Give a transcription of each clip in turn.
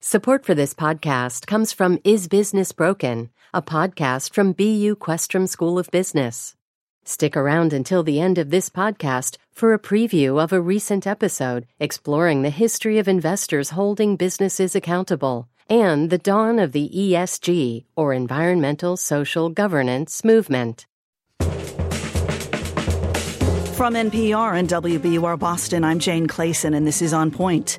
Support for this podcast comes from Is Business Broken, a podcast from BU Questrom School of Business. Stick around until the end of this podcast for a preview of a recent episode exploring the history of investors holding businesses accountable and the dawn of the ESG, or Environmental Social Governance, movement. From NPR and WBUR Boston, I'm Jane Clayson, and this is On Point.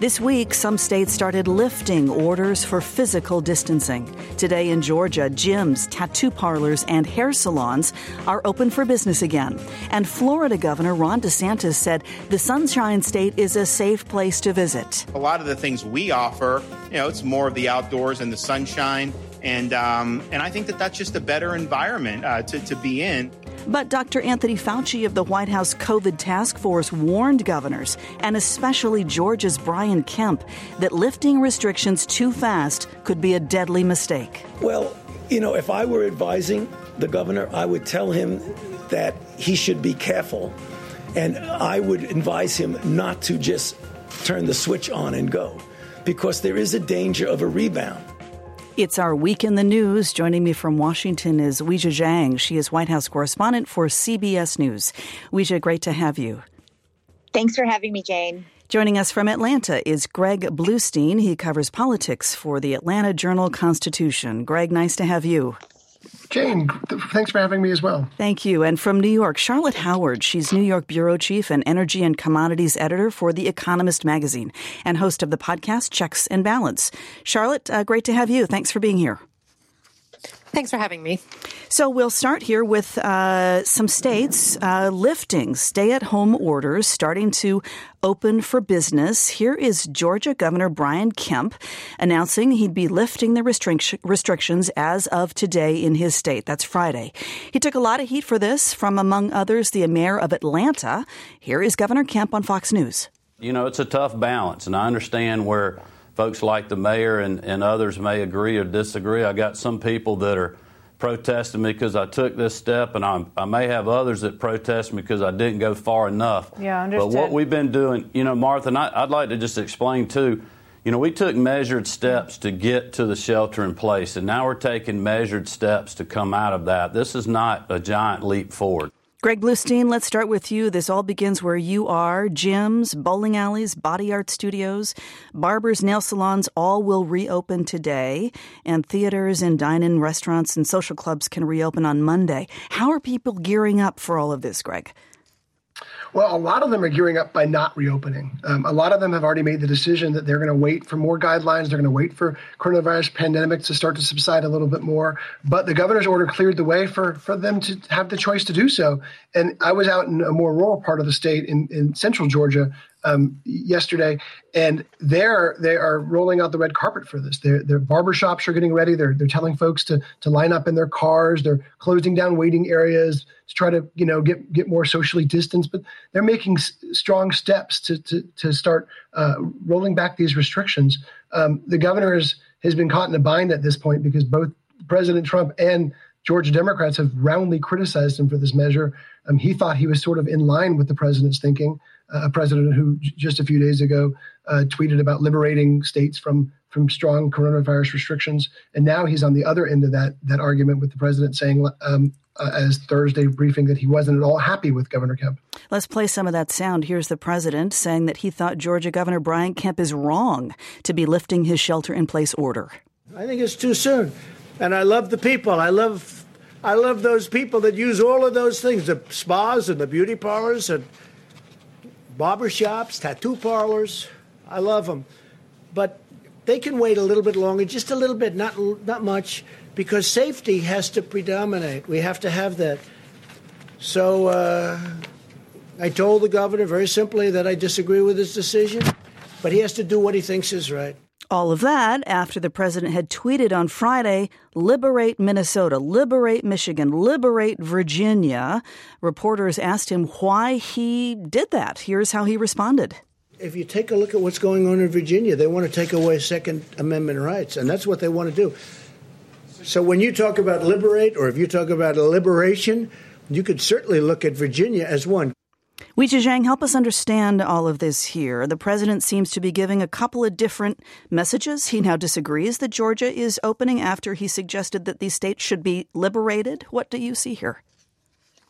This week, some states started lifting orders for physical distancing. Today in Georgia, gyms, tattoo parlors, and hair salons are open for business again. And Florida Governor Ron DeSantis said the Sunshine State is a safe place to visit. A lot of the things we offer, you know, it's more of the outdoors and the sunshine. And, um, and I think that that's just a better environment uh, to, to be in. But Dr. Anthony Fauci of the White House COVID task force warned governors, and especially Georgia's Brian Kemp, that lifting restrictions too fast could be a deadly mistake. Well, you know, if I were advising the governor, I would tell him that he should be careful. And I would advise him not to just turn the switch on and go, because there is a danger of a rebound. It's our week in the news. Joining me from Washington is Weijia Jiang. She is White House correspondent for CBS News. Weijia, great to have you. Thanks for having me, Jane. Joining us from Atlanta is Greg Bluestein. He covers politics for the Atlanta Journal Constitution. Greg, nice to have you. Jane, thanks for having me as well. Thank you. And from New York, Charlotte Howard. She's New York bureau chief and energy and commodities editor for The Economist magazine and host of the podcast Checks and Balance. Charlotte, uh, great to have you. Thanks for being here. Thanks for having me. So we'll start here with uh, some states uh, lifting stay-at-home orders, starting to open for business. Here is Georgia Governor Brian Kemp announcing he'd be lifting the restric- restrictions as of today in his state. That's Friday. He took a lot of heat for this from, among others, the mayor of Atlanta. Here is Governor Kemp on Fox News. You know, it's a tough balance, and I understand where folks like the mayor and, and others may agree or disagree. I got some people that are protesting me because I took this step, and I, I may have others that protest me because I didn't go far enough. Yeah, I understand. But what we've been doing, you know, Martha, and I, would like to just explain too. You know, we took measured steps to get to the shelter in place, and now we're taking measured steps to come out of that. This is not a giant leap forward. Greg Bluestein, let's start with you. This all begins where you are. Gyms, bowling alleys, body art studios, barbers, nail salons all will reopen today, and theaters and dine-in restaurants and social clubs can reopen on Monday. How are people gearing up for all of this, Greg? Well, a lot of them are gearing up by not reopening. Um, a lot of them have already made the decision that they're going to wait for more guidelines. They're going to wait for coronavirus pandemic to start to subside a little bit more. But the governor's order cleared the way for, for them to have the choice to do so. And I was out in a more rural part of the state in, in central Georgia um, yesterday, and they're they are rolling out the red carpet for this. Their their barbershops are getting ready. They're they're telling folks to to line up in their cars. They're closing down waiting areas to try to you know get get more socially distanced. But they're making s- strong steps to to to start uh, rolling back these restrictions. Um, the governor has has been caught in a bind at this point because both President Trump and Georgia Democrats have roundly criticized him for this measure. Um, he thought he was sort of in line with the president's thinking a president who just a few days ago uh, tweeted about liberating states from from strong coronavirus restrictions, and now he's on the other end of that that argument with the president saying. Um, uh, as Thursday briefing that he wasn't at all happy with Governor Kemp. Let's play some of that sound. Here's the president saying that he thought Georgia Governor Brian Kemp is wrong to be lifting his shelter in place order. I think it's too soon. And I love the people. I love I love those people that use all of those things, the spas and the beauty parlors and barber shops, tattoo parlors. I love them. But they can wait a little bit longer, just a little bit, not, not much, because safety has to predominate. We have to have that. So uh, I told the governor very simply that I disagree with his decision, but he has to do what he thinks is right. All of that after the president had tweeted on Friday, liberate Minnesota, liberate Michigan, liberate Virginia. Reporters asked him why he did that. Here's how he responded. If you take a look at what's going on in Virginia, they want to take away Second Amendment rights, and that's what they want to do. So when you talk about liberate, or if you talk about liberation, you could certainly look at Virginia as one. Weijia Jiang, help us understand all of this here. The president seems to be giving a couple of different messages. He now disagrees that Georgia is opening after he suggested that these states should be liberated. What do you see here?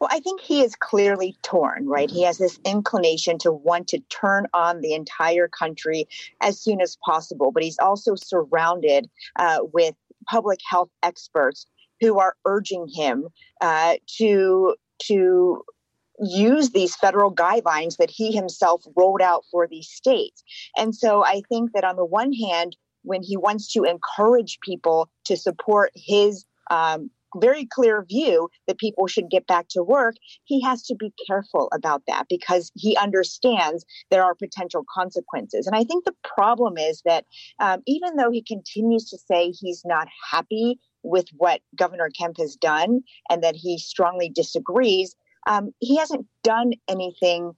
Well, I think he is clearly torn, right? He has this inclination to want to turn on the entire country as soon as possible, but he's also surrounded uh, with public health experts who are urging him uh, to to use these federal guidelines that he himself rolled out for these states. And so I think that on the one hand, when he wants to encourage people to support his um, very clear view that people should get back to work, he has to be careful about that because he understands there are potential consequences. And I think the problem is that um, even though he continues to say he's not happy with what Governor Kemp has done and that he strongly disagrees, um, he hasn't done anything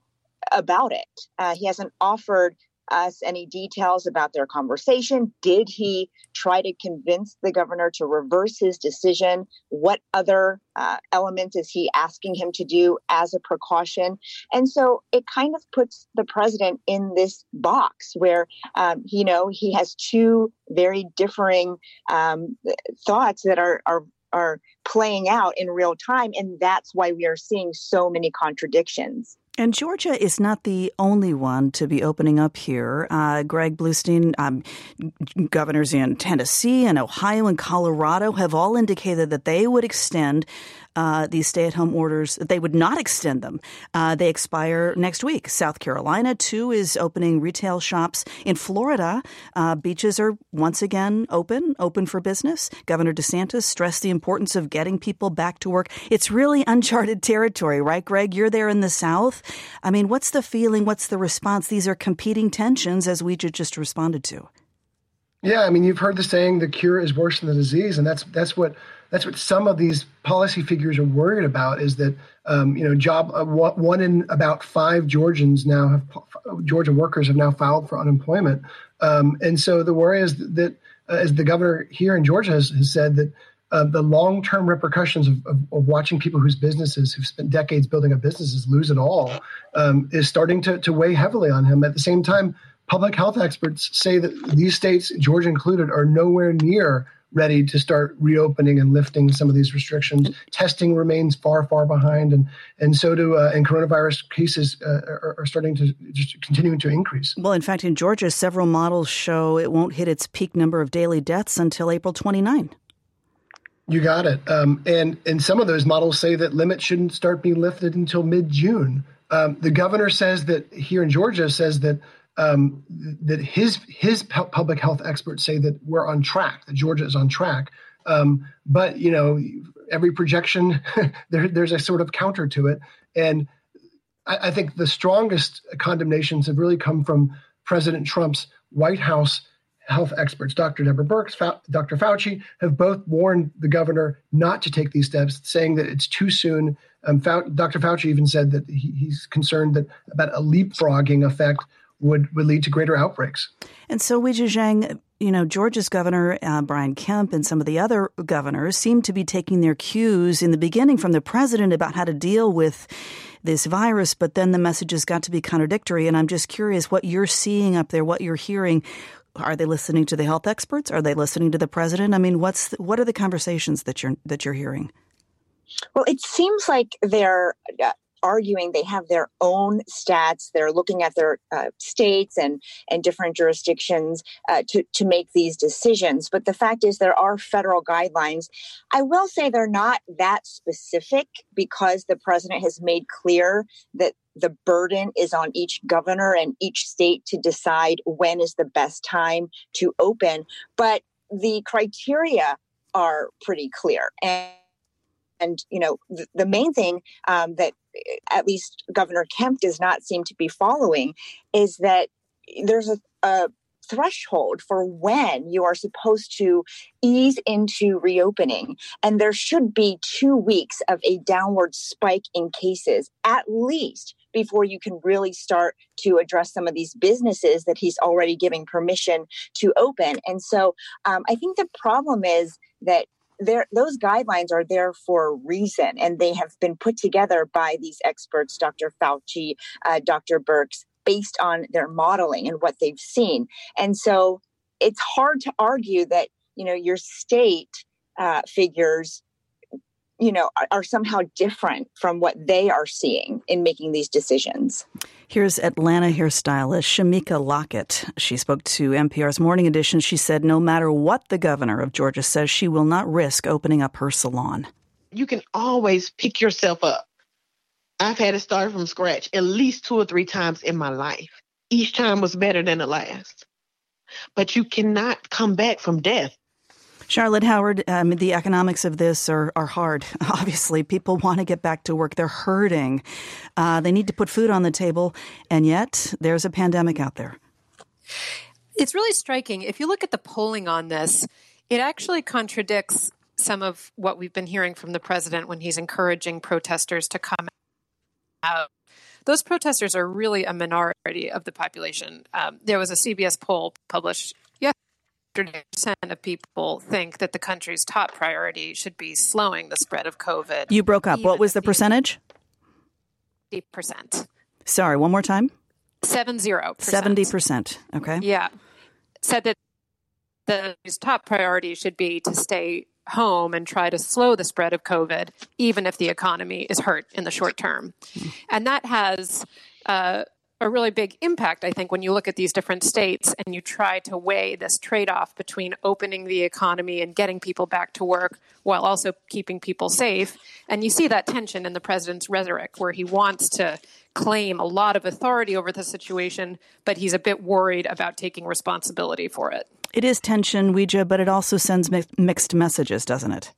about it. Uh, he hasn't offered us any details about their conversation. Did he try to convince the governor to reverse his decision? What other uh, elements is he asking him to do as a precaution? And so it kind of puts the president in this box where, um, you know, he has two very differing um, thoughts that are, are are playing out in real time and that's why we are seeing so many contradictions and Georgia is not the only one to be opening up here. Uh, Greg Bluestein, um, governors in Tennessee and Ohio and Colorado have all indicated that they would extend uh, these stay at home orders, they would not extend them. Uh, they expire next week. South Carolina, too, is opening retail shops. In Florida, uh, beaches are once again open, open for business. Governor DeSantis stressed the importance of getting people back to work. It's really uncharted territory, right, Greg? You're there in the South. I mean, what's the feeling? What's the response? These are competing tensions, as we just responded to. Yeah, I mean, you've heard the saying, "The cure is worse than the disease," and that's that's what that's what some of these policy figures are worried about is that um, you know job uh, one in about five Georgians now have Georgian workers have now filed for unemployment, um, and so the worry is that uh, as the governor here in Georgia has, has said that. Uh, the long-term repercussions of, of, of, watching people whose businesses, who've spent decades building up businesses, lose it all, um, is starting to, to weigh heavily on him. At the same time, public health experts say that these states, Georgia included, are nowhere near ready to start reopening and lifting some of these restrictions. Testing remains far, far behind, and and so do uh, and coronavirus cases uh, are, are, starting to just continuing to increase. Well, in fact, in Georgia, several models show it won't hit its peak number of daily deaths until April 29. You got it. Um, and and some of those models say that limits shouldn't start being lifted until mid June. Um, the governor says that here in Georgia says that um, that his his public health experts say that we're on track, that Georgia is on track. Um, but you know, every projection there, there's a sort of counter to it, and I, I, think the strongest condemnations have really come from President Trump's White House health experts. Dr. Deborah Fa- Dr. Fauci have both warned the governor not to take these steps, saying that it's too soon. Um, Fa- Dr. Fauci even said that he, he's concerned that about a leapfrogging effect would, would lead to greater outbreaks. And so, Weijia Jiang, you know, Georgia's governor, uh, Brian Kemp, and some of the other governors seem to be taking their cues in the beginning from the president about how to deal with this virus, but then the messages got to be contradictory. And I'm just curious what you're seeing up there, what you're hearing. Are they listening to the health experts? Are they listening to the president? I mean, what's the, what are the conversations that you're that you're hearing? Well, it seems like they're uh, arguing they have their own stats. They're looking at their uh, states and and different jurisdictions uh, to to make these decisions. But the fact is, there are federal guidelines. I will say they're not that specific because the president has made clear that the burden is on each governor and each state to decide when is the best time to open. But the criteria are pretty clear and and you know the, the main thing um, that at least Governor Kemp does not seem to be following is that there's a, a threshold for when you are supposed to ease into reopening. And there should be two weeks of a downward spike in cases, at least before you can really start to address some of these businesses that he's already giving permission to open. And so um, I think the problem is that those guidelines are there for a reason, and they have been put together by these experts, Dr. Fauci, uh, Dr. Birx, based on their modeling and what they've seen. And so it's hard to argue that you know your state uh, figures you know are, are, somehow different from what they are seeing in making these decisions. Here's atlanta hairstylist shamika lockett. She spoke to npr's morning edition. She said no matter what the governor of georgia says she will not risk opening up her salon. You can always pick yourself up. I've had to start from scratch at least two or three times in my life. Each time was better than the last. But you cannot come back from death Charlotte Howard, um, the economics of this are, are hard. Obviously, people want to get back to work. They're hurting. Uh, they need to put food on the table, and yet there's a pandemic out there. It's really striking. If you look at the polling on this, it actually contradicts some of what we've been hearing from the president when he's encouraging protesters to come out. Those protesters are really a minority of the population. Um, there was a CBS poll published percent of people think that the country's top priority should be slowing the spread of COVID. You broke up. What was the percentage? percent. Sorry, one more time. Seven zero. Seventy percent. Okay. Yeah, said that the top priority should be to stay home and try to slow the spread of COVID, even if the economy is hurt in the short term, and that has. Uh, a really big impact, I think, when you look at these different states and you try to weigh this trade off between opening the economy and getting people back to work while also keeping people safe. And you see that tension in the president's rhetoric, where he wants to claim a lot of authority over the situation, but he's a bit worried about taking responsibility for it. It is tension, Weijia, but it also sends mixed messages, doesn't it?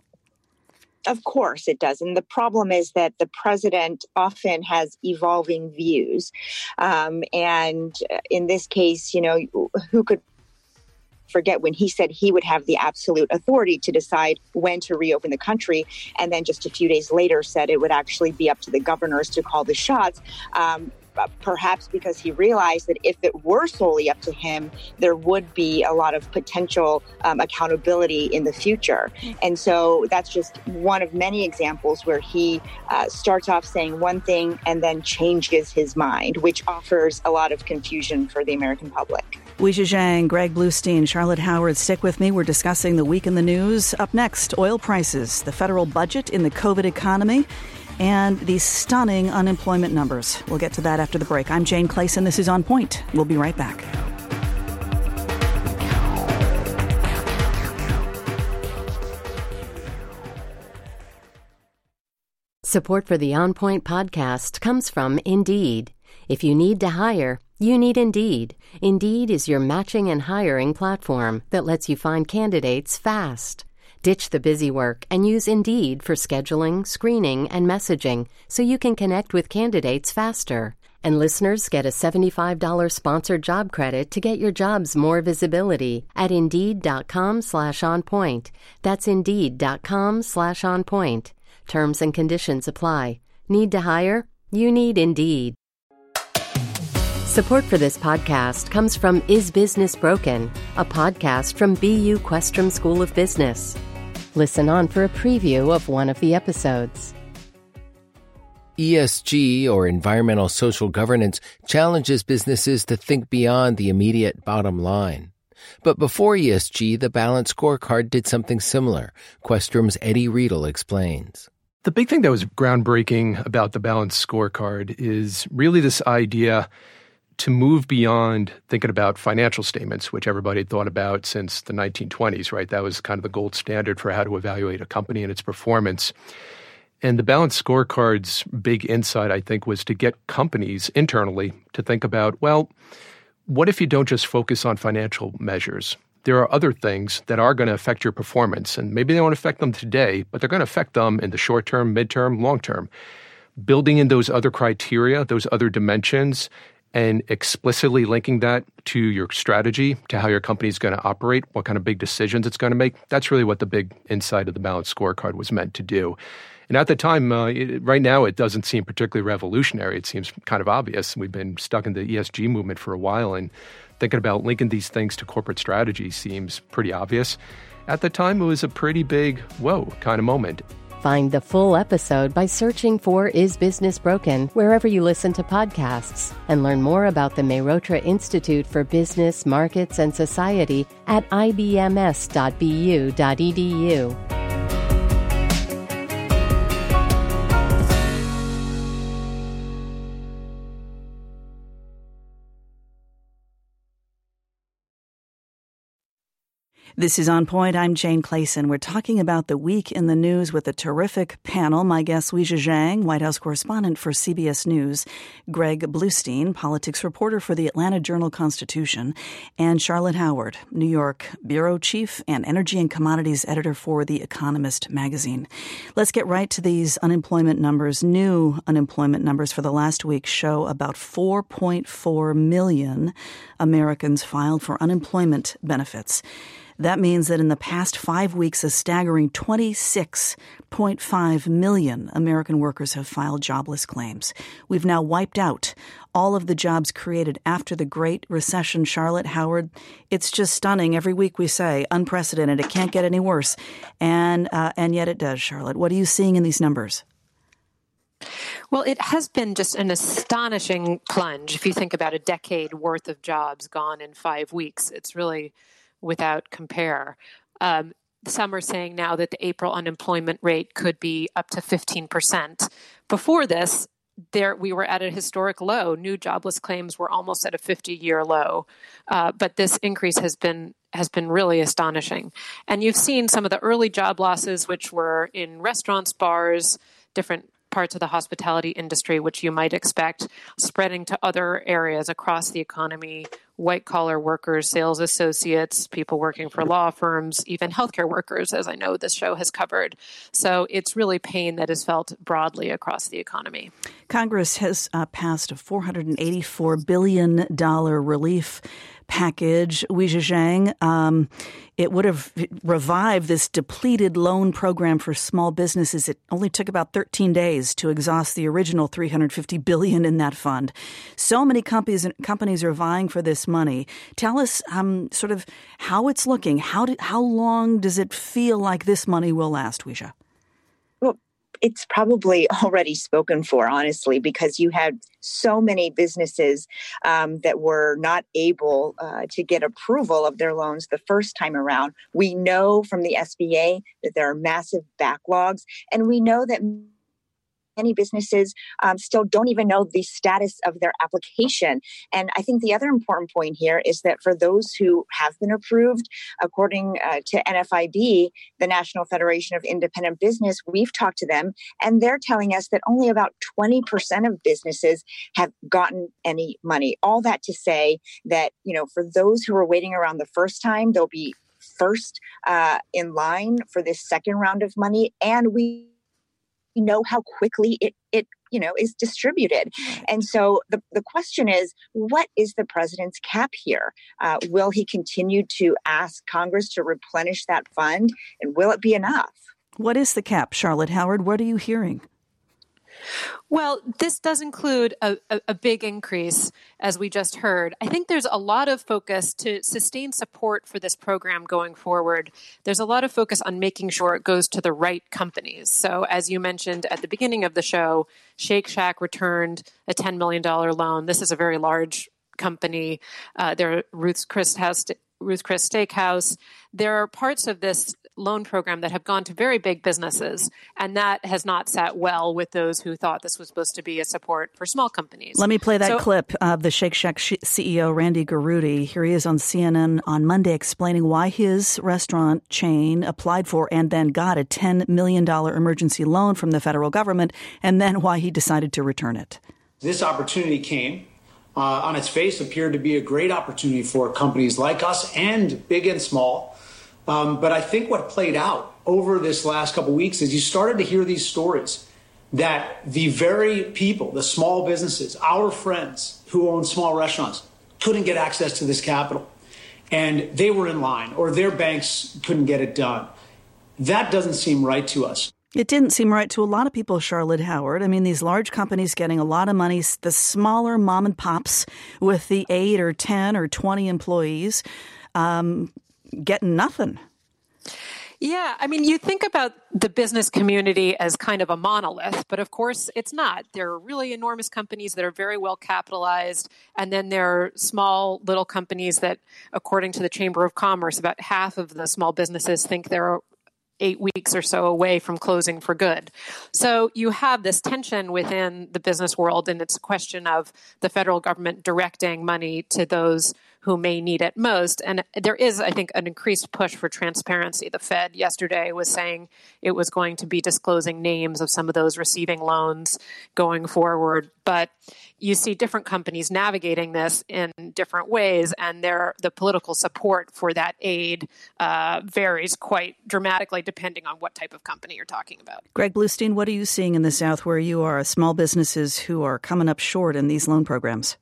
Of course it does. And the problem is that the president often has evolving views. Um, and in this case, you know, who could forget when he said he would have the absolute authority to decide when to reopen the country, and then just a few days later said it would actually be up to the governors to call the shots. Um, perhaps because he realized that if it were solely up to him, there would be a lot of potential um, accountability in the future. And so that's just one of many examples where he uh, starts off saying one thing and then changes his mind, which offers a lot of confusion for the American public. Weijia Jiang, Greg Bluestein, Charlotte Howard, stick with me. We're discussing the week in the news. Up next, oil prices, the federal budget in the COVID economy, and these stunning unemployment numbers. We'll get to that after the break. I'm Jane Clayson. This is On Point. We'll be right back. Support for the On Point podcast comes from Indeed. If you need to hire, you need Indeed. Indeed is your matching and hiring platform that lets you find candidates fast. Ditch the busy work and use Indeed for scheduling, screening, and messaging so you can connect with candidates faster. And listeners get a $75 sponsored job credit to get your jobs more visibility at Indeed.com slash on point. That's Indeed.com slash on point. Terms and conditions apply. Need to hire? You need Indeed. Support for this podcast comes from Is Business Broken, a podcast from BU Questrom School of Business. Listen on for a preview of one of the episodes. ESG, or environmental social governance, challenges businesses to think beyond the immediate bottom line. But before ESG, the Balance Scorecard did something similar. Questrom's Eddie Riedl explains. The big thing that was groundbreaking about the Balance Scorecard is really this idea to move beyond thinking about financial statements, which everybody had thought about since the 1920s, right? That was kind of the gold standard for how to evaluate a company and its performance. And the balanced scorecard's big insight, I think, was to get companies internally to think about well, what if you don't just focus on financial measures? There are other things that are going to affect your performance, and maybe they won't affect them today, but they're going to affect them in the short term, midterm, long term. Building in those other criteria, those other dimensions, and explicitly linking that to your strategy, to how your company is going to operate, what kind of big decisions it's going to make. That's really what the big insight of the balanced scorecard was meant to do. And at the time, uh, it, right now, it doesn't seem particularly revolutionary. It seems kind of obvious. We've been stuck in the ESG movement for a while, and thinking about linking these things to corporate strategy seems pretty obvious. at the time, it was a pretty big whoa kind of moment. Find the full episode by searching for Is Business Broken wherever you listen to podcasts and learn more about the Mehrotra Institute for Business, Markets, and Society at ibms.bu.edu. This is On Point. I'm Jane Clayson. We're talking about the week in the news with a terrific panel. My guest, Weijia Jiang, White House correspondent for CBS News, Greg Bluestein, politics reporter for the Atlanta Journal Constitution, and Charlotte Howard, New York bureau chief and energy and commodities editor for The Economist magazine. Let's get right to these unemployment numbers. New unemployment numbers for the last week show about 4.4 million Americans filed for unemployment benefits. That means that in the past five weeks, a staggering 26.5 million American workers have filed jobless claims. We've now wiped out all of the jobs created after the Great Recession. Charlotte Howard, it's just stunning. Every week we say unprecedented. It can't get any worse, and uh, and yet it does. Charlotte, what are you seeing in these numbers? Well, it has been just an astonishing plunge. If you think about a decade worth of jobs gone in five weeks, it's really without compare. Um, some are saying now that the April unemployment rate could be up to 15%. Before this, there we were at a historic low. New jobless claims were almost at a 50-year low, uh, but this increase has been has been really astonishing. And you've seen some of the early job losses, which were in restaurants, bars, different parts of the hospitality industry, which you might expect, spreading to other areas across the economy white collar workers, sales associates, people working for law firms, even healthcare workers, as I know this show has covered. So it's really pain that is felt broadly across the economy. Congress has uh, passed a $484 billion relief package, Weijia Jiang. Um, it would have revived this depleted loan program for small businesses. It only took about 13 days to exhaust the original 350 billion in that fund. So many companies companies are vying for this money. Tell us um, sort of how it's looking. How do, how long does it feel like this money will last, Weijia? It's probably already spoken for, honestly, because you had so many businesses um, that were not able uh, to get approval of their loans the first time around. We know from the SBA that there are massive backlogs, and we know that many businesses um, still don't even know the status of their application. And I think the other important point here is that for those who have been approved, according uh, to NFIB, the National Federation of Independent Business, we've talked to them and they're telling us that only about 20% of businesses have gotten any money. All that to say that, you know, for those who are waiting around the first time, they'll be first uh, in line for this second round of money. And we know how quickly it it you know is distributed. And so the, the question is what is the president's cap here? Uh, will he continue to ask congress to replenish that fund and will it be enough? What is the cap charlotte howard? What are you hearing well, this does include a, a, a, big increase, as we just heard. I think there's a lot of focus to sustain support for this program going forward. There's a lot of focus on making sure it goes to the right companies. So, as you mentioned at the beginning of the show, Shake Shack returned a $10 million loan. This is a very large company. Uh, they're Ruth's Chris House Ruth Chris Steakhouse. There are parts of this loan program that have gone to very big businesses, and that has not sat well with those who thought this was supposed to be a support for small companies. Let me play that so, clip of the Shake Shack CEO Randy Garutti. Here he is on CNN on Monday explaining why his restaurant chain applied for and then got a $10 million emergency loan from the federal government, and then why he decided to return it. This opportunity came uh, on its face appeared to be a great opportunity for companies like us and big and small. Um, but I think what played out over this last couple weeks is you started to hear these stories that the very people, the small businesses, our friends who own small restaurants, couldn't get access to this capital. And they were in line, or their banks couldn't get it done. That doesn't seem right to us. It didn't seem right to a lot of people, Charlotte Howard. I mean, these large companies getting a lot of money, the smaller mom and pops with the eight or 10 or 20 employees um, getting nothing. Yeah, I mean, you think about the business community as kind of a monolith, but of course it's not. There are really enormous companies that are very well capitalized, and then there are small little companies that, according to the Chamber of Commerce, about half of the small businesses think they're eight weeks or so away from closing for good. So you have this tension within the business world, and it's a question of the federal government directing money to those who may need it most. And there is, I think, an increased push for transparency. The Fed yesterday was saying it was going to be disclosing names of some of those receiving loans going forward. But you see different companies navigating this in different ways, and their the political support for that aid uh, varies quite dramatically depending on what type of company you're talking about. Greg Bluestein, what are you seeing in the South where you are small businesses who are coming up short in these loan programs?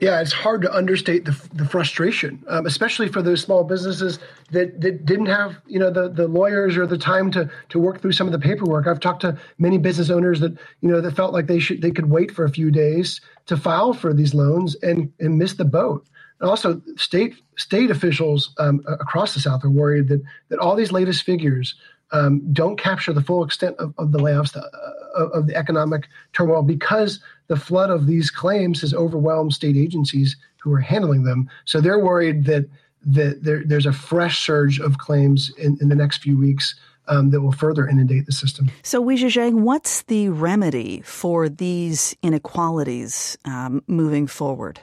Yeah, it's hard to understate the, the frustration, um, especially for those small businesses that, that didn't have you know the, the lawyers or the time to to work through some of the paperwork. I've talked to many business owners that you know that felt like they should they could wait for a few days to file for these loans and and miss the boat. And also, state state officials um, across the South are worried that that all these latest figures um, don't capture the full extent of, of the layoffs, uh, of, of, the economic turmoil, because the flood of these claims has overwhelmed state agencies who are handling them. So they're worried that that there, there's a fresh surge of claims in, in the next few weeks um, that will further inundate the system. So, Weijia Jiang, what's the remedy for these inequalities um, moving forward?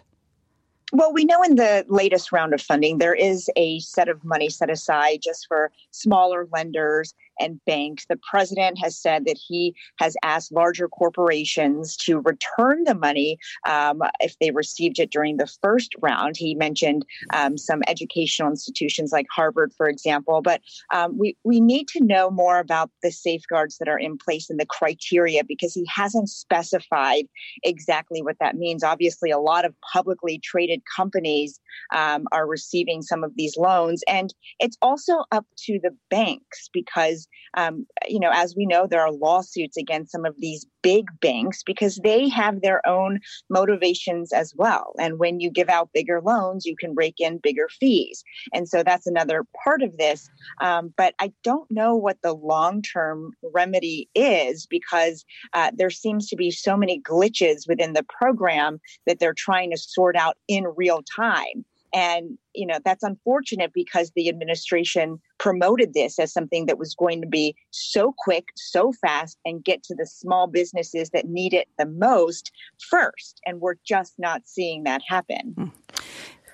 Well, we know in the latest round of funding, there is a set of money set aside just for smaller lenders and banks. The president has said that he has asked larger corporations to return the money um, if they received it during the first round. He mentioned um, some educational institutions like Harvard, for example. But um, we, we need to know more about the safeguards that are in place and the criteria because he hasn't specified exactly what that means. Obviously, a lot of publicly traded companies um, are receiving some of these loans. And it's also up to the banks because um, you know, as we know, there are lawsuits against some of these big banks because they have their own motivations as well. And when you give out bigger loans, you can rake in bigger fees. And so that's another part of this. Um, but I don't know what the long term remedy is because uh, there seems to be so many glitches within the program that they're trying to sort out in real time. And, you know, that's unfortunate because the administration promoted this as something that was going to be so quick, so fast, and get to the small businesses that need it the most first. And we're just not seeing that happen. Hmm.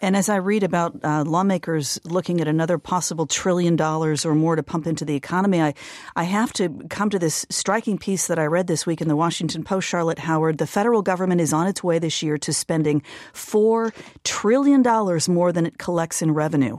And as I read about uh, lawmakers looking at another possible trillion dollars or more to pump into the economy, I, I have to come to this striking piece that I read this week in the Washington Post, Charlotte Howard. The federal government is on its way this year to spending $4 trillion more than it collects in revenue,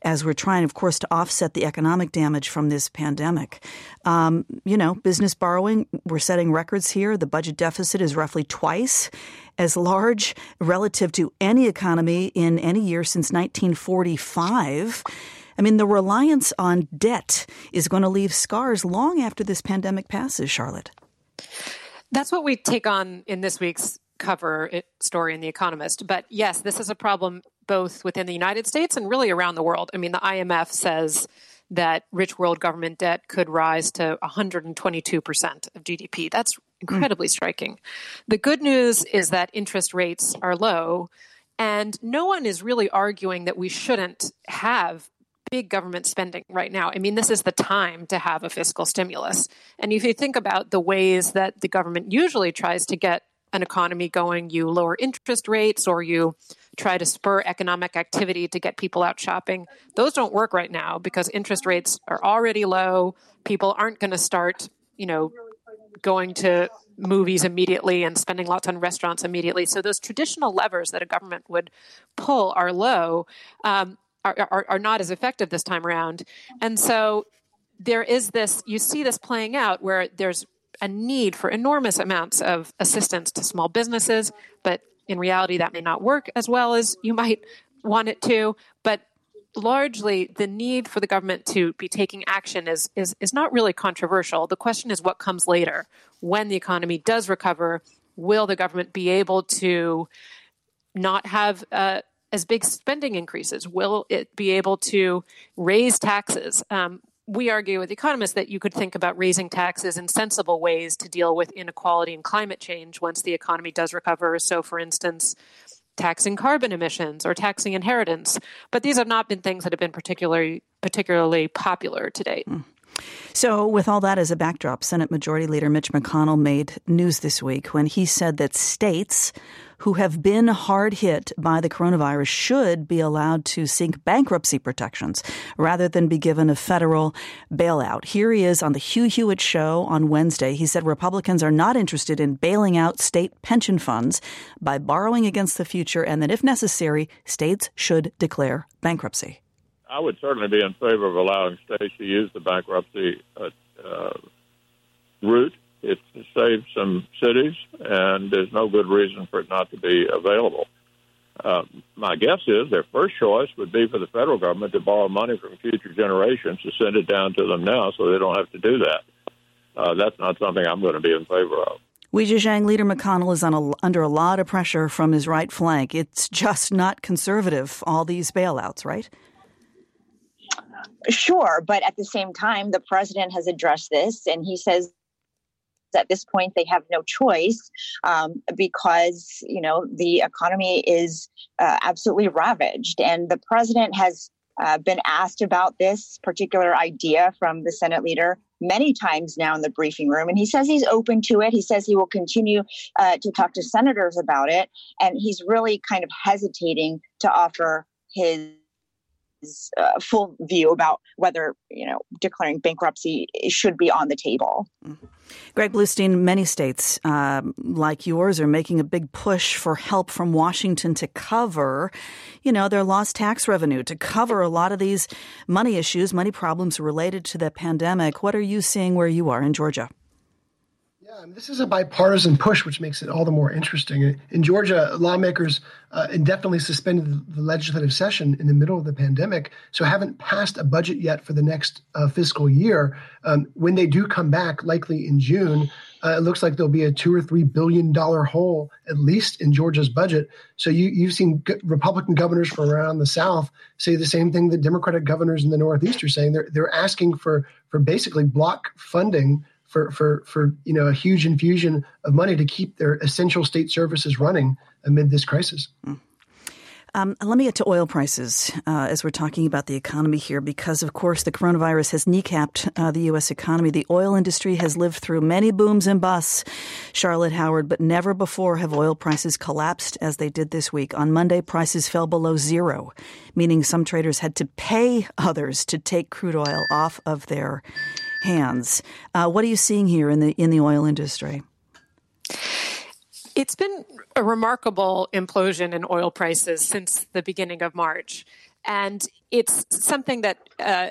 as we're trying, of course, to offset the economic damage from this pandemic. Um, you know, business borrowing, we're setting records here. The budget deficit is roughly twice as large relative to any economy in any year since 1945. I mean, the reliance on debt is going to leave scars long after this pandemic passes, Charlotte. That's what we take on in this week's cover eh, story in The Economist. But yes, this is a problem both within the United States and really around the world. I mean, the IMF says that rich world government debt could rise to 122% of GDP. That's incredibly mm. striking. The good news is that interest rates are low, and no one is really arguing that we shouldn't have big government spending right now. I mean, this is the time to have a fiscal stimulus. And if you think about the ways that the government usually tries to get an economy going, you lower interest rates or you try to spur economic activity to get people out shopping. Those don't work right now because interest rates are already low. People aren't going to start, you know, going to movies immediately and spending lots on restaurants immediately. So those traditional levers that a government would pull are low, um, are, are, are not as effective this time around. And so there is this, you see this playing out where there's a need for enormous amounts of assistance to small businesses, but in reality, that may not work as well as you might want it to. But largely the need for the government to be taking action is, is, is not really controversial. The question is what comes later. When the economy does recover, will the government be able to not have uh, as big spending increases? Will it be able to raise taxes? Um, we argue with economists that you could think about raising taxes in sensible ways to deal with inequality and climate change once the economy does recover. So, for instance, taxing carbon emissions or taxing inheritance. But these have not been things that have been particularly particularly popular to date. Mm. So, with all that as a backdrop, Senate Majority Leader Mitch McConnell made news this week when he said that states who have been hard hit by the coronavirus should be allowed to seek bankruptcy protections rather than be given a federal bailout. Here he is on the Hugh Hewitt show on Wednesday. He said Republicans are not interested in bailing out state pension funds by borrowing against the future and that if necessary, states should declare bankruptcy. I would certainly be in favor of allowing states to use the bankruptcy uh, uh, route. It saves some cities, and there's no good reason for it not to be available. Uh, my guess is their first choice would be for the federal government to borrow money from future generations to send it down to them now so they don't have to do that. Uh, that's not something I'm going to be in favor of. Weijia Jiang, Leader McConnell is a, under a lot of pressure from his right flank. It's just not conservative, all these bailouts, right? Sure, but at the same time, the president has addressed this and he says at this point they have no choice um, because you know the economy is uh, absolutely ravaged. And the president has uh, been asked about this particular idea from the senate leader many times now in the briefing room and he says he's open to it. He says he will continue uh, to talk to senators about it and he's really kind of hesitating to offer his uh, full view about whether you know declaring bankruptcy should be on the table. Mm-hmm. Greg Bluestein, many states um, like yours are making a big push for help from Washington to cover, you know, their lost tax revenue, to cover a lot of these money issues, money problems related to the pandemic. What are you seeing where you are in Georgia? Yeah, this is a bipartisan push, which makes it all the more interesting. In Georgia, lawmakers uh, indefinitely suspended the legislative session in the middle of the pandemic, so haven't passed a budget yet for the next uh, fiscal year. Um, when they do come back, likely in June, uh, it looks like there'll be a two or three billion dollar hole at least in Georgia's budget. So you, you've seen Republican governors from around the South say the same thing that Democratic governors in the Northeast are saying. They're they're asking for for basically block funding for for for you know a huge infusion of money to keep their essential state services running amid this crisis. Um, let me get to oil prices uh, as we're talking about the economy here, because of course the coronavirus has kneecapped uh, the U.S. economy. The oil industry has lived through many booms and busts, Charlotte Howard, but never before have oil prices collapsed as they did this week. On Monday, prices fell below zero, meaning some traders had to pay others to take crude oil off of their hands. Uh, what are you seeing here in the in the oil industry? It's been a remarkable implosion in oil prices since the beginning of March, and it's something that. Uh,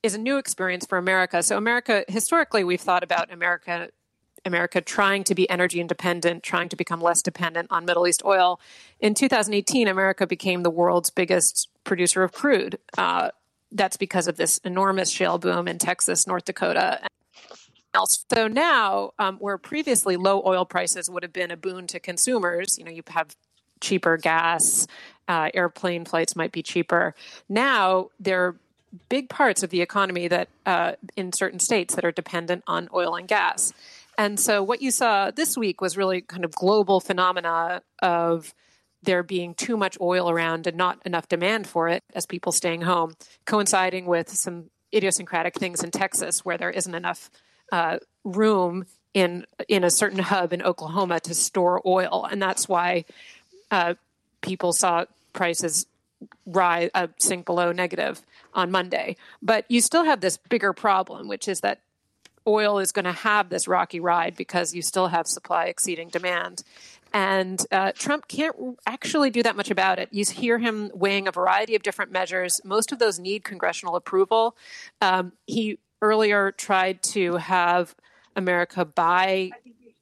is a new experience for America. So America historically we've thought about America America trying to be energy independent, trying to become less dependent on Middle East oil. In 2018, America became the world's biggest producer of crude. Uh, that's because of this enormous shale boom in Texas, North Dakota. and So now, um, where previously low oil prices would have been a boon to consumers, you know, you have cheaper gas, uh, airplane flights might be cheaper. Now there are big parts of the economy that uh, in certain states that are dependent on oil and gas. And so what you saw this week was really kind of global phenomena of there being too much oil around and not enough demand for it as people staying home, coinciding with some idiosyncratic things in Texas where there isn't enough uh, room in in a certain hub in Oklahoma to store oil, and that's why uh, people saw prices rise uh, sink below negative on Monday. But you still have this bigger problem, which is that oil is going to have this rocky ride because you still have supply exceeding demand. And uh, Trump can't actually do that much about it. You hear him weighing a variety of different measures. Most of those need congressional approval. Um, he earlier tried to have America buy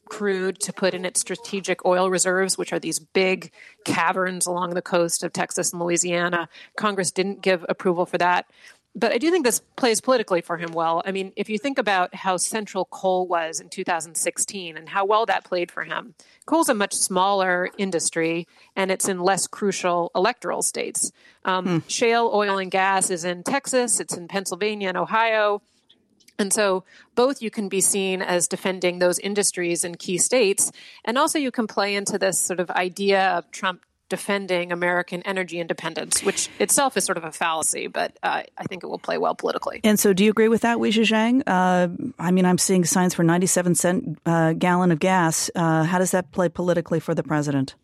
crude to put in its strategic oil reserves, which are these big caverns along the coast of Texas and Louisiana. Congress didn't give approval for that. But I do think this plays politically for him well. I mean, if you think about how central coal was in 2016 and how well that played for him, coal's a much smaller industry and it's in less crucial electoral states. Um, hmm. Shale oil and gas is in Texas, it's in Pennsylvania and Ohio. And so, both you can be seen as defending those industries in key states, and also you can play into this sort of idea of Trump defending American energy independence, which itself is sort of a fallacy, but uh, I think it will play well politically. And so, do you agree with that, Wei Jiang? Uh, I mean, I'm seeing signs for 97 cent uh, gallon of gas. Uh, how does that play politically for the president?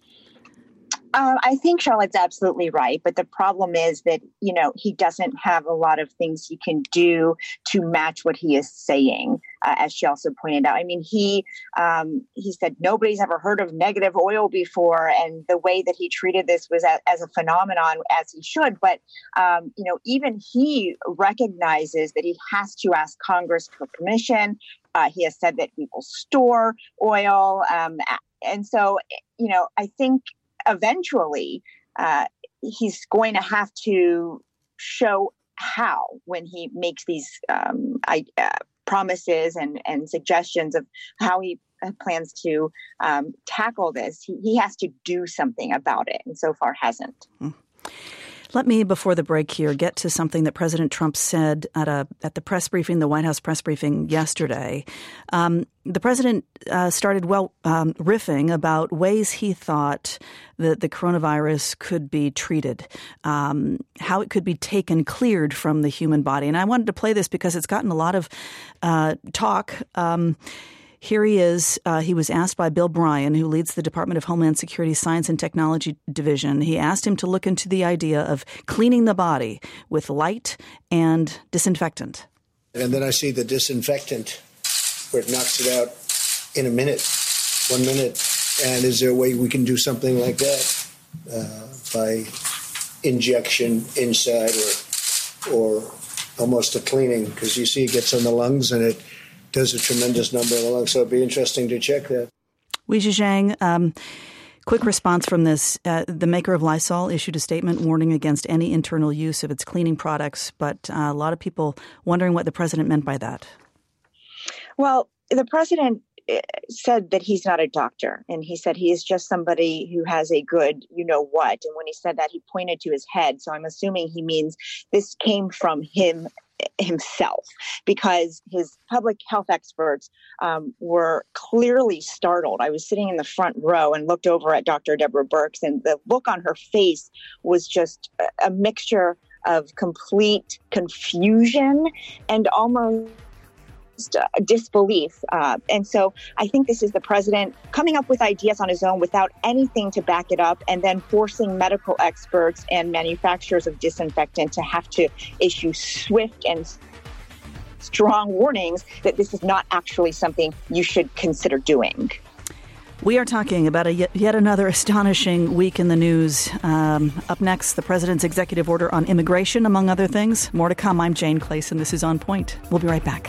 Um, I think Charlotte's absolutely right, but the problem is that you know he doesn't have a lot of things he can do to match what he is saying. Uh, as she also pointed out, I mean, he um, he said nobody's ever heard of negative oil before, and the way that he treated this was a, as a phenomenon, as he should. But um, you know, even he recognizes that he has to ask Congress for permission. Uh, he has said that we will store oil, um, and so you know, I think eventually uh, he's going to have to show how when he makes these um, I, uh, promises and, and suggestions of how he uh, plans to um, tackle this. He, he, has to do something about it, and so far hasn't. Mm. Let me, before the break here, get to something that President Trump said at a at the press briefing, the White House press briefing yesterday. Um, the president uh, started well um, riffing about ways he thought that the coronavirus could be treated, um, how it could be taken, cleared from the human body. And I wanted to play this because it's gotten a lot of uh, talk. Here he is. Uh, he was asked by Bill Bryan, who leads the Department of Homeland Security Science and Technology Division. He asked him to look into the idea of cleaning the body with light and disinfectant. And then I see the disinfectant where it knocks it out in a minute, one minute. And is there a way we can do something like that uh, by injection inside or, or almost a cleaning? Because you see it gets on the lungs and it does a tremendous number of lungs. So it'd be interesting to check that. Weijia Jiang, um, quick response from this. Uh, the maker of Lysol issued a statement warning against any internal use of its cleaning products, but uh, a lot of people wondering what the president meant by that. Well, the president uh, said that he's not a doctor and he said he is just somebody who has a good you know what and when he said that he pointed to his head so i'm assuming he means this came from him himself because his public health experts um, were clearly startled. I was sitting in the front row and looked over at Dr. Deborah Birx, and the look on her face was just a, mixture of complete confusion and almost disbelief. Uh, and so I think this is the president coming up with ideas on his own without anything to back it up, and then forcing medical experts and manufacturers of disinfectant to have to issue swift and strong warnings that this is not actually something you should consider doing. We are talking about a yet, yet another astonishing week in the news. Um, up next, the president's executive order on immigration, among other things. More to come. I'm Jane Clayson. This is On Point. We'll be right back.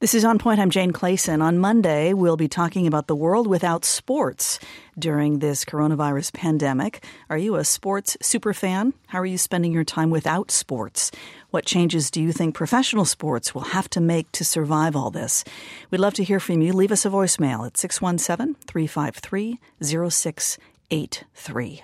This is On Point. I'm Jane Clayson. On Monday, we'll be talking about the world without sports during this coronavirus pandemic. Are you a sports super fan? How are you spending your time without sports? What changes do you think professional sports will have to make to survive all this? We'd love to hear from you. Leave us a voicemail at 617 353 0683.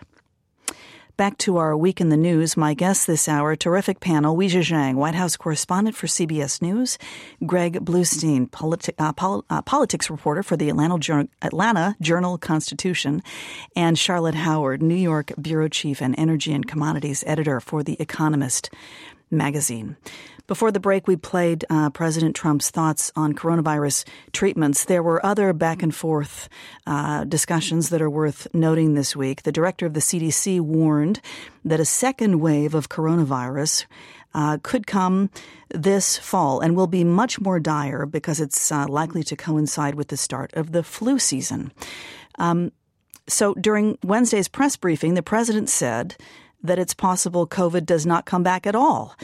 Back to our week in the news. My guest this hour, terrific panel, Weijia Jiang, White House correspondent for CBS News, Greg Bluestein, politi- uh, pol- uh, politics reporter for the Atlanta, Jour- Atlanta Journal Constitution, and Charlotte Howard, New York bureau chief and energy and commodities editor for The Economist magazine. Before the break, we played uh, President Trump's thoughts on coronavirus treatments. There were other back and forth uh, discussions that are worth noting this week. The director of the CDC warned that a second wave of coronavirus uh, could come this fall and will be much more dire because it's uh, likely to coincide with the start of the flu season. Um, so during Wednesday's press briefing, the president said that it's possible COVID does not come back at all.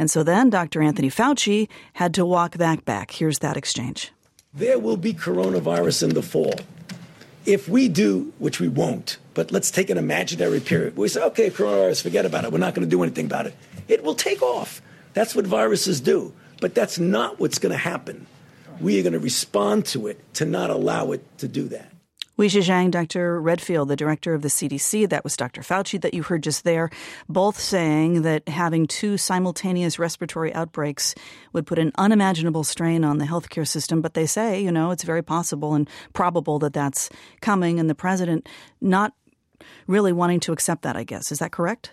And so then Dr. Anthony Fauci had to walk that back. Here's that exchange. There will be coronavirus in the fall. If we do, which we won't, but let's take an imaginary period. We say, okay, coronavirus, forget about it. We're not going to do anything about it. It will take off. That's what viruses do. But that's not what's going to happen. We are going to respond to it to not allow it to do that. Weijia Jiang, Dr. Redfield, the director of the CDC, that was Dr. Fauci that you heard just there, both saying that having two simultaneous respiratory outbreaks would put an unimaginable strain on the healthcare system. But they say, you know, it's very possible and probable that that's coming, and the president not really wanting to accept that, I guess. Is that correct?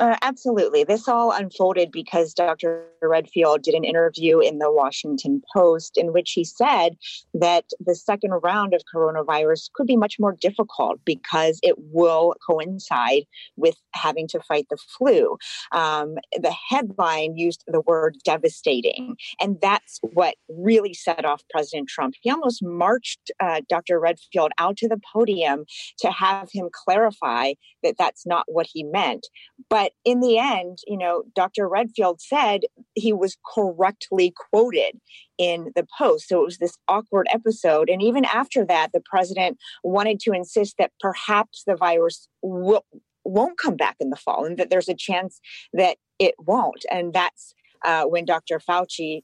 Uh, absolutely. This all unfolded because Dr. Redfield did an interview in the Washington Post in which he said that the second round of coronavirus could be much more difficult because it will coincide with having to fight the flu. Um, the headline used the word devastating, and that's what really set off President Trump. He almost marched uh, Dr. Redfield out to the podium to have him clarify that that's not what he meant. But in the end, you know, Dr. Redfield said he was correctly quoted in the post. So it was this awkward episode. And even after that, the president wanted to insist that perhaps the virus will, won't come back in the fall and that there's a chance that it won't. And that's uh, when Dr. Fauci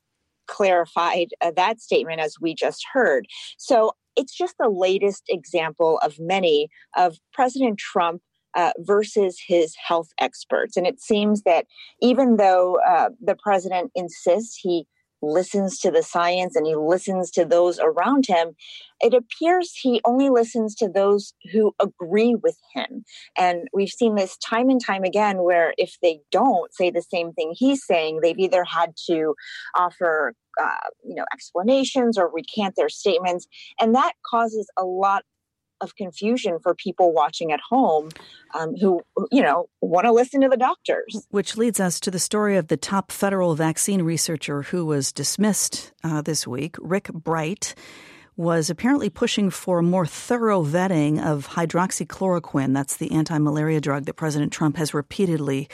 clarified uh, that statement, as we just heard. So it's just the latest example of many of President Trump uh, versus his health experts. And it seems that even though uh, the president insists he listens to the science and he listens to those around him, it appears he only listens to those who agree with him. And we've seen this time and time again where if they don't say the same thing he's saying, they've either had to offer uh, you know explanations or recant their statements and that causes a lot of confusion for people watching at home um, who, you know, want to listen to the doctors. Which leads us to the story of the top federal vaccine researcher who was dismissed uh, this week, Rick Bright was apparently pushing for a more thorough vetting of hydroxychloroquine. That's the anti malaria drug that President Trump has repeatedly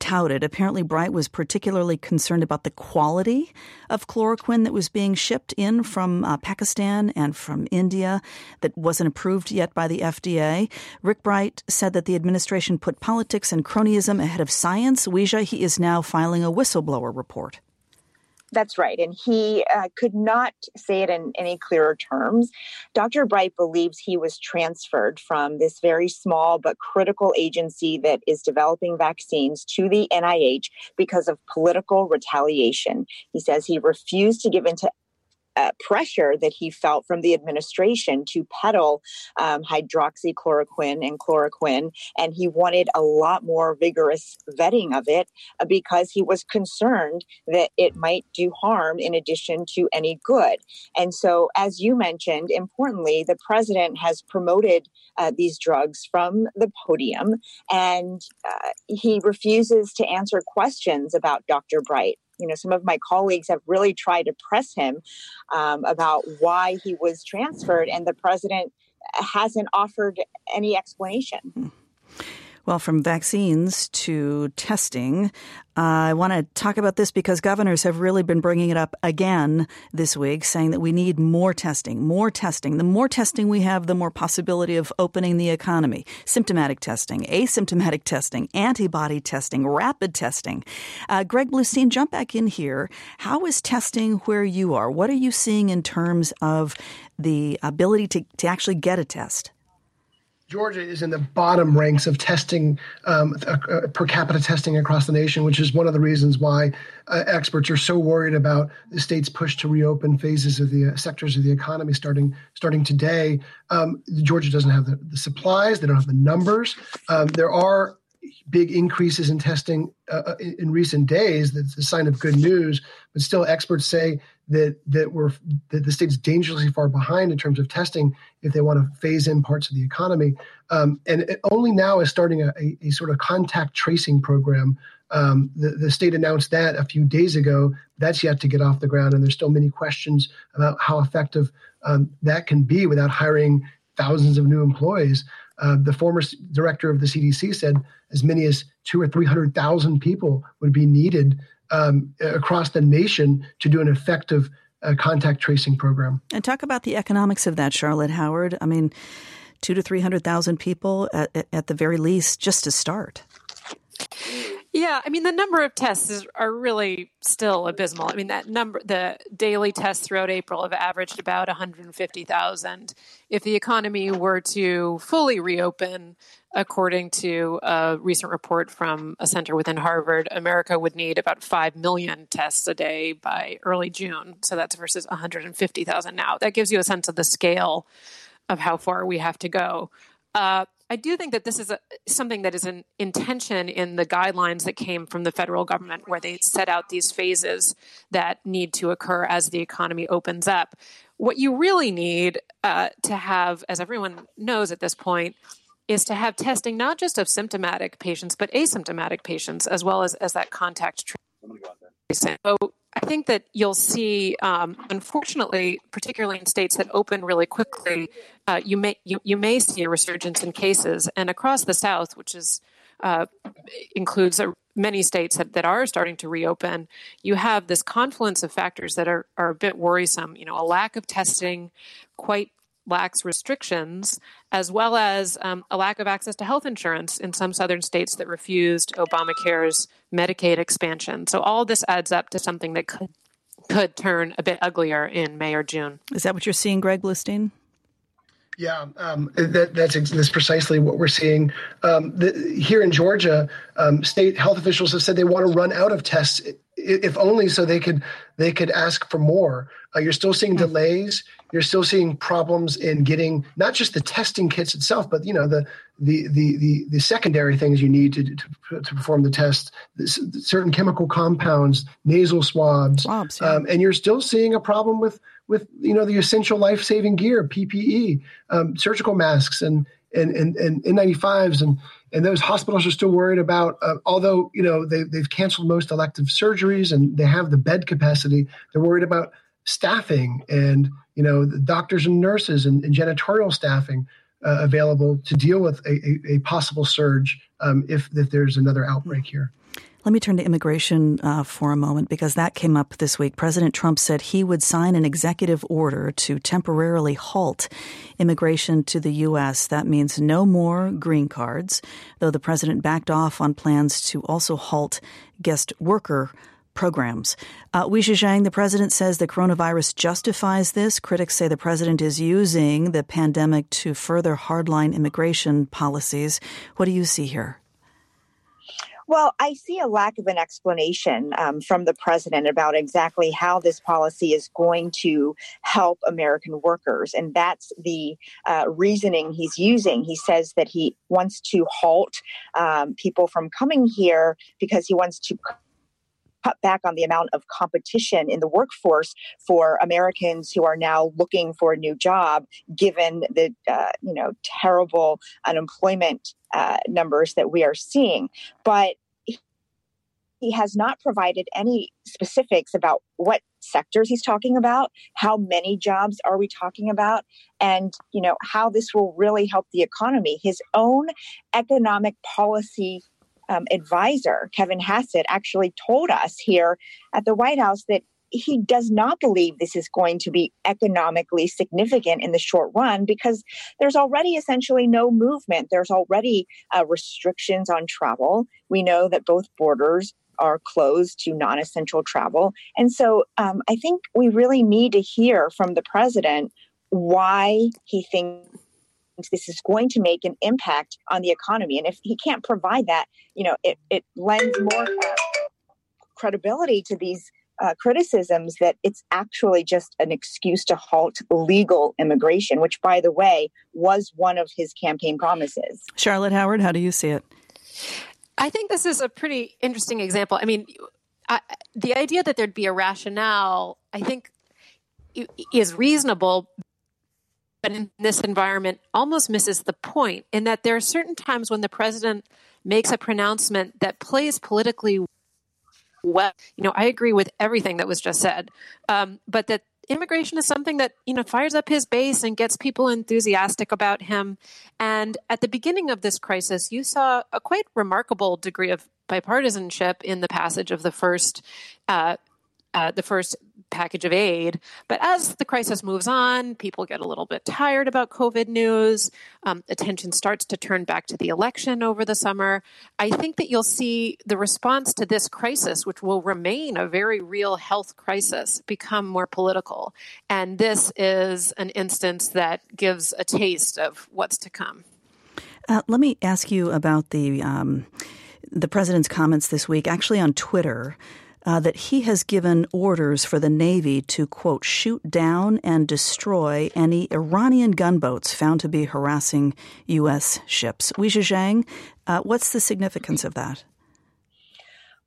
touted. Apparently, Bright was particularly concerned about the quality of chloroquine that was being shipped in from uh, Pakistan and from India that wasn't approved yet by the FDA. Rick Bright said that the administration put politics and cronyism ahead of science. Weijia, he is now filing a whistleblower report. That's right. And he uh, could not say it in any clearer terms. Dr. Bright believes he was transferred from this very small but critical agency that is developing vaccines to the NIH because of political retaliation. He says he refused to give into uh, pressure that he felt from the administration to peddle um, hydroxychloroquine and chloroquine. And he wanted a lot more vigorous vetting of it uh, because he was concerned that it might do harm in addition to any good. And so, as you mentioned, importantly, the president has promoted uh, these drugs from the podium and uh, he refuses to answer questions about Dr. Bright you know, some of my colleagues have really tried to press him um, about why he was transferred, and the president hasn't offered any explanation. Well, from vaccines to testing, uh, I want to talk about this because governors have really been bringing it up again this week, saying that we need more testing, more testing. The more testing we have, the more possibility of opening the economy. Symptomatic testing, asymptomatic testing, antibody testing, rapid testing. Uh, Greg Bluestein, jump back in here. How is testing where you are? What are you seeing in terms of the ability to, to actually get a test? Georgia is in the bottom ranks of testing um, uh, per capita testing across the nation, which is one of the reasons why uh, experts are so worried about the state's push to reopen phases of the uh, sectors of the economy starting starting today. Um, Georgia doesn't have the, the, supplies; they don't have the numbers. Um, there are big increases in testing uh, uh, in, in, recent days. That's a sign of good news, but still, experts say that that we're that the state's dangerously far behind in terms of testing if they want to phase in parts of the economy. Um, and only now is starting a, a, a sort of contact tracing program. Um, the, the state announced that a few days ago. That's yet to get off the ground, and there's still many questions about how effective um, that can be without hiring thousands of new employees. Uh, the former director of the CDC said as many as two or three hundred thousand people would be needed um, across the nation to do an effective uh, contact tracing program. And talk about the economics of that, Charlotte Howard. I mean, two to three hundred thousand people at, at the very least, just to start. Yeah, I mean the number of tests is, are really still abysmal. I mean that number, the daily tests throughout April have averaged about 150,000. If the economy were to fully reopen, according to a recent report from a center within Harvard, America would need about 5 million tests a day by early June. So that's versus 150,000 now. That gives you a sense of the scale of how far we have to go. Uh, I do think that this is a, something that is an intention in the guidelines that came from the federal government, where they set out these phases that need to occur as the economy opens up. What you really need uh, to have, as everyone knows at this point, is to have testing not just of symptomatic patients, but asymptomatic patients, as well as, as that contact tracing. So I think that you'll see, um, unfortunately, particularly in states that open really quickly, uh, you may you, you may see a resurgence in cases. And across the South, which is uh, includes many states that, that are starting to reopen, you have this confluence of factors that are, are a bit worrisome. You know, a lack of testing, quite lax restrictions, as well as um, a lack of access to health insurance in some southern states that refused Obamacare's Medicaid expansion. So all this adds up to something that could could turn a bit uglier in May or June. Is that what you're seeing, Greg Bluestein? Yeah, um, that, that's that's precisely what we're seeing um, the, here in Georgia. Um, state health officials have said they want to run out of tests, if only so they could they could ask for more. Uh, you're still seeing delays. You're still seeing problems in getting not just the testing kits itself, but you know the the the the, the secondary things you need to, to, to perform the test. This, certain chemical compounds, nasal swabs, swabs yeah. um, and you're still seeing a problem with with you know the essential life saving gear, PPE, um, surgical masks, and and and, and N95s, and and those hospitals are still worried about. Uh, although you know they they've canceled most elective surgeries and they have the bed capacity, they're worried about staffing and you know doctors and nurses and, and janitorial staffing uh, available to deal with a, a, a possible surge um, if if there's another outbreak here. Let me turn to immigration uh, for a moment because that came up this week. President Trump said he would sign an executive order to temporarily halt immigration to the U.S. That means no more green cards, though the president backed off on plans to also halt guest worker programs. Uh, Weijia Jiang, the president says the coronavirus justifies this. Critics say the president is using the pandemic to further hardline immigration policies. What do you see here? Well, I see a lack of an explanation um, from the president about exactly how this policy is going to help American workers. And that's the uh, reasoning he's using. He says that he wants to halt um, people from coming here because he wants to cut back on the amount of competition in the workforce for Americans who are now looking for a new job, given the uh, you know terrible unemployment uh, numbers that we are seeing. But he has not provided any specifics about what sectors he's talking about how many jobs are we talking about and you know how this will really help the economy his own economic policy um, advisor, Kevin Hassett, actually told us here at the White House that he does not believe this is going to be economically significant in the short run because there's already essentially no movement. There's already uh, restrictions on travel. We know that both borders are closed to non essential travel. And so um, I think we really need to hear from the president why he thinks this is going to make an impact on the economy. And if he can't provide that, you know, it, it lends more uh, credibility to these uh, criticisms that it's actually just an excuse to halt legal immigration, which, by the way, was one of his campaign promises. Charlotte Howard, how do you see it? I think this is a pretty interesting example. I mean, I, the idea that there'd be a rationale, I think, is reasonable, but in this environment, almost misses the point. In that there are certain times when the president makes a pronouncement that plays politically well. You know, I agree with everything that was just said, um, but that immigration is something that you know fires up his base and gets people enthusiastic about him. And at the beginning of this crisis, you saw a quite remarkable degree of bipartisanship in the passage of the first uh, uh, the first package of aid. But as the crisis moves on, people get a little bit tired about COVID news. Um, attention starts to turn back to the election over the summer. I think that you'll see the response to this crisis, which will remain a very real health crisis, become more political. And this is an instance that gives a taste of what's to come. Uh, let me ask you about the um, the president's comments this week, actually on Twitter uh, that he has given orders for the Navy to, quote, shoot down and destroy any Iranian gunboats found to be harassing U.S. ships. Weijia Jiang, uh, what's the significance of that?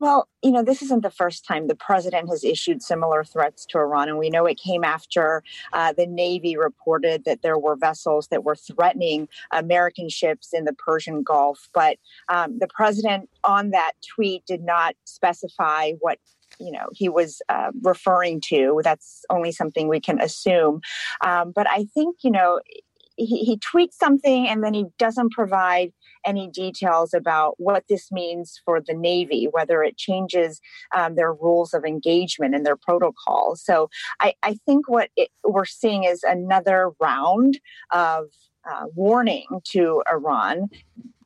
Well, you know, this isn't the first time the president has issued similar threats to Iran. And we know it came after uh, the Navy reported that there were vessels that were threatening American ships in the Persian Gulf. But um, the president on that tweet did not specify what you know he was uh, referring to that's only something we can assume um, but i think you know he, he tweets something and then he doesn't provide any details about what this means for the Navy, whether it changes um, their rules of engagement and their protocol. So I, I think what it, we're seeing is another round of uh, warning to Iran.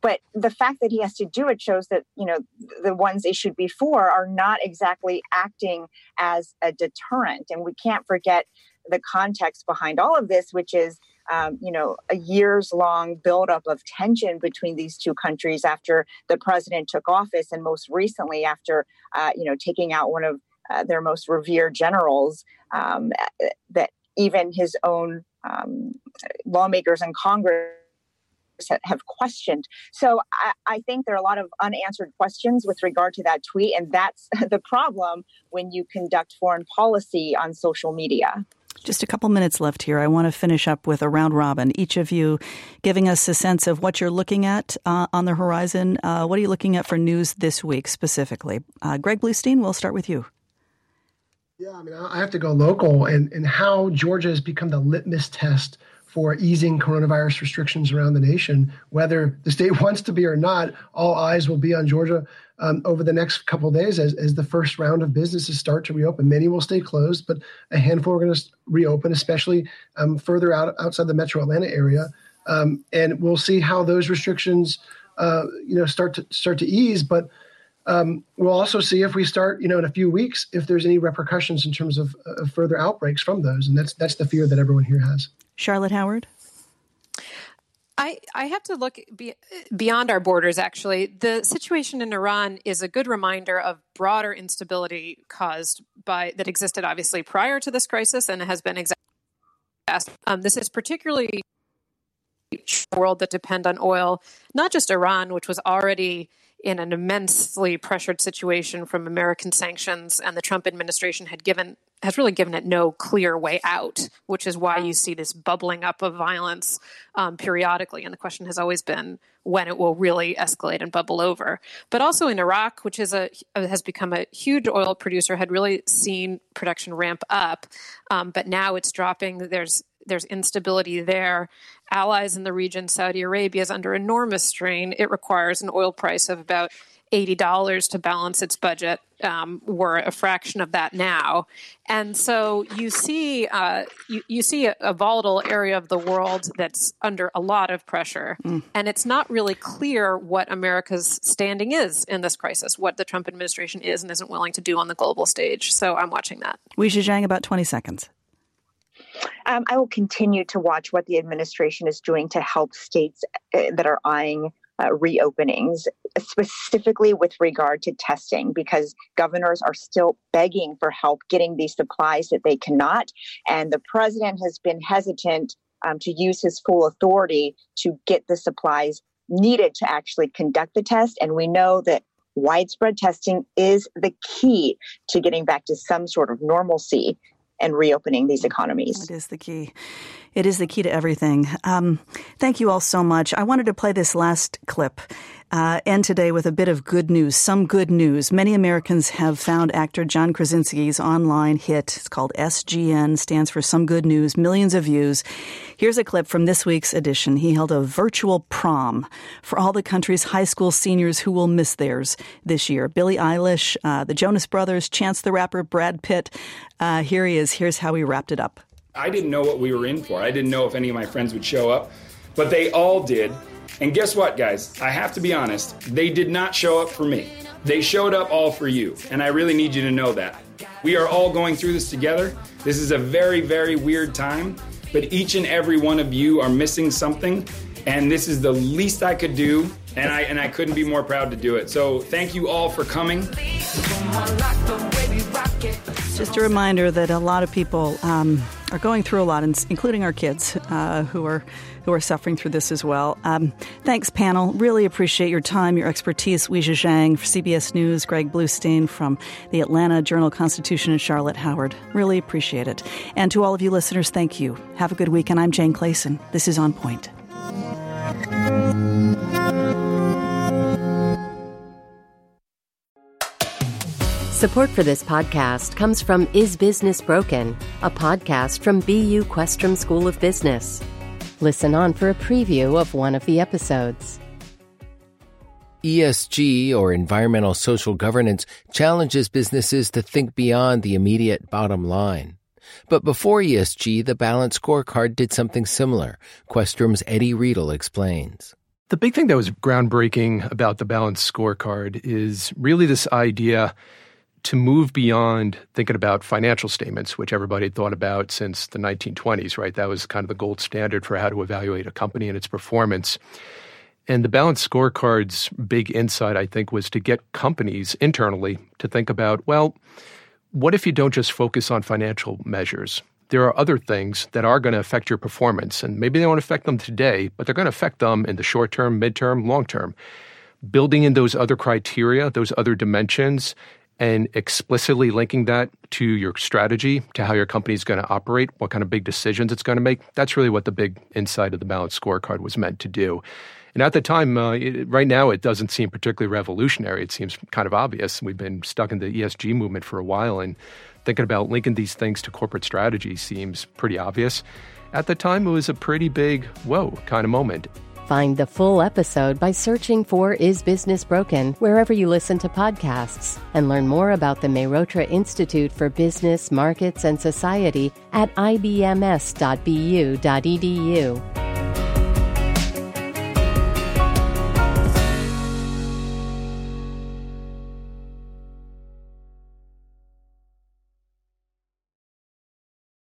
But the fact that he has to do it shows that you know the ones issued before are not exactly acting as a deterrent, and we can't forget the context behind all of this, which is um, you know, a years long buildup of tension between these two countries after the president took office, and most recently after, uh, you know, taking out one of uh, their most revered generals, um, that even his own um, lawmakers in Congress have questioned. So I, I, think there are a lot of unanswered questions with regard to that tweet, and that's the problem when you conduct foreign policy on social media. Just a couple minutes left here. I want to finish up with a round robin. Each of you giving us a sense of what you're looking at uh, on the horizon. Uh, what are you looking at for news this week specifically? Uh, Greg Bluestein, we'll start with you. Yeah, I mean, I have to go local and, and how Georgia has become the litmus test for easing coronavirus restrictions around the nation. Whether the state wants to be or not, all eyes will be on Georgia um, over the next couple days as, as the first round of businesses start to reopen. Many will stay closed, but a handful are going to reopen, especially um, further out outside the metro Atlanta area. Um, and we'll see how those restrictions, uh, you know, start to start to ease. But um, we'll also see if we start, you know, in a few weeks, if there's any repercussions in terms of, of further outbreaks from those. And that's that's the fear that everyone here has. Charlotte Howard? I, I have to look be, beyond our borders, actually. The situation in Iran is a good reminder of broader instability caused by that existed obviously prior to this crisis and has been exacerbated. Um, this is particularly world that depend on oil, not just Iran, which was already in an immensely pressured situation from American sanctions, and the Trump administration had given has really given it no clear way out, which is why you see this bubbling up of violence um, periodically. And the question has always been when it will really escalate and bubble over. But also in Iraq, which is a has become a huge oil producer, had really seen production ramp up, um, but now it's dropping. There's there's instability there. Allies in the region, Saudi Arabia is under enormous strain. It requires an oil price of about $80 to balance its budget. Um, we're a fraction of that now. And so you see, uh, you, you, see a, a, volatile area of the world that's under a lot of pressure. Mm. And it's not really clear what America's standing is in this crisis, what the Trump administration is and isn't willing to do on the global stage. So I'm watching that. Weijia Jiang, about 20 seconds. Um, I will continue to watch what the administration is doing to help states uh, that are eyeing uh, reopenings, specifically with regard to testing, because governors are still begging for help getting these supplies that they cannot. And the president has been hesitant um, to use his full authority to get the supplies needed to actually conduct the test. And we know that widespread testing is the key to getting back to some sort of normalcy and reopening these economies. It is the key. It is the key to everything. Um, thank you all so much. I wanted to play this last clip. Uh, end today with a bit of good news, some good news. Many Americans have found actor John Krasinski's online hit. It's called SGN, stands for Some Good News, millions of views. Here's a clip from this week's edition. He held a virtual prom for all the country's high school seniors who will miss theirs this year. Billie Eilish, uh, the Jonas Brothers, Chance the Rapper, Brad Pitt. Uh, here he is. Here's how he wrapped it up. I didn't know what we were in for. I didn't know if any of my friends would show up, but they all did. And guess what, guys? I have to be honest, they did not show up for me. They showed up all for you, and I really need you to know that. We are all going through this together. This is a very, very weird time, but each and every one of you are missing something, and this is the least I could do, and I and I couldn't be more proud to do it. So thank you all for coming. Just a reminder that a lot of people um, are going through a lot, including our kids uh, who are who are suffering through this as well. Um, thanks, panel. Really appreciate your time, your expertise. Weijia for CBS News, Greg Bluestein from the Atlanta Journal Constitution, and Charlotte Howard. Really appreciate it. And to all of you listeners, thank you. Have a good week. And I'm Jane Clayson. This is On Point. Support for this podcast comes from Is Business Broken, a podcast from BU Questrom School of Business. Listen on for a preview of one of the episodes. ESG, or environmental social governance, challenges businesses to think beyond the immediate bottom line. But before ESG, the Balance Scorecard did something similar. Questrom's Eddie Riedl explains. The big thing that was groundbreaking about the Balance Scorecard is really this idea to move beyond thinking about financial statements, which everybody had thought about since the 1920s, right? That was kind of the gold standard for how to evaluate a company and its performance. And the balanced scorecard's big insight, I think, was to get companies internally to think about, well, what if you don't just focus on financial measures? There are other things that are going to affect your performance, and maybe they won't affect them today, but they're going to affect them in the short term, midterm, long term. Building in those other criteria, those other dimensions, and explicitly linking that to your strategy, to how your company is going to operate, what kind of big decisions it's going to make. That's really what the big insight of the balanced scorecard was meant to do. And at the time, uh, it, right now, it doesn't seem particularly revolutionary. It seems kind of obvious. We've been stuck in the ESG movement for a while, and thinking about linking these things to corporate strategy seems pretty obvious. At the time, it was a pretty big, whoa kind of moment. Find the full episode by searching for Is Business Broken wherever you listen to podcasts and learn more about the Mehrotra Institute for Business, Markets, and Society at ibms.bu.edu.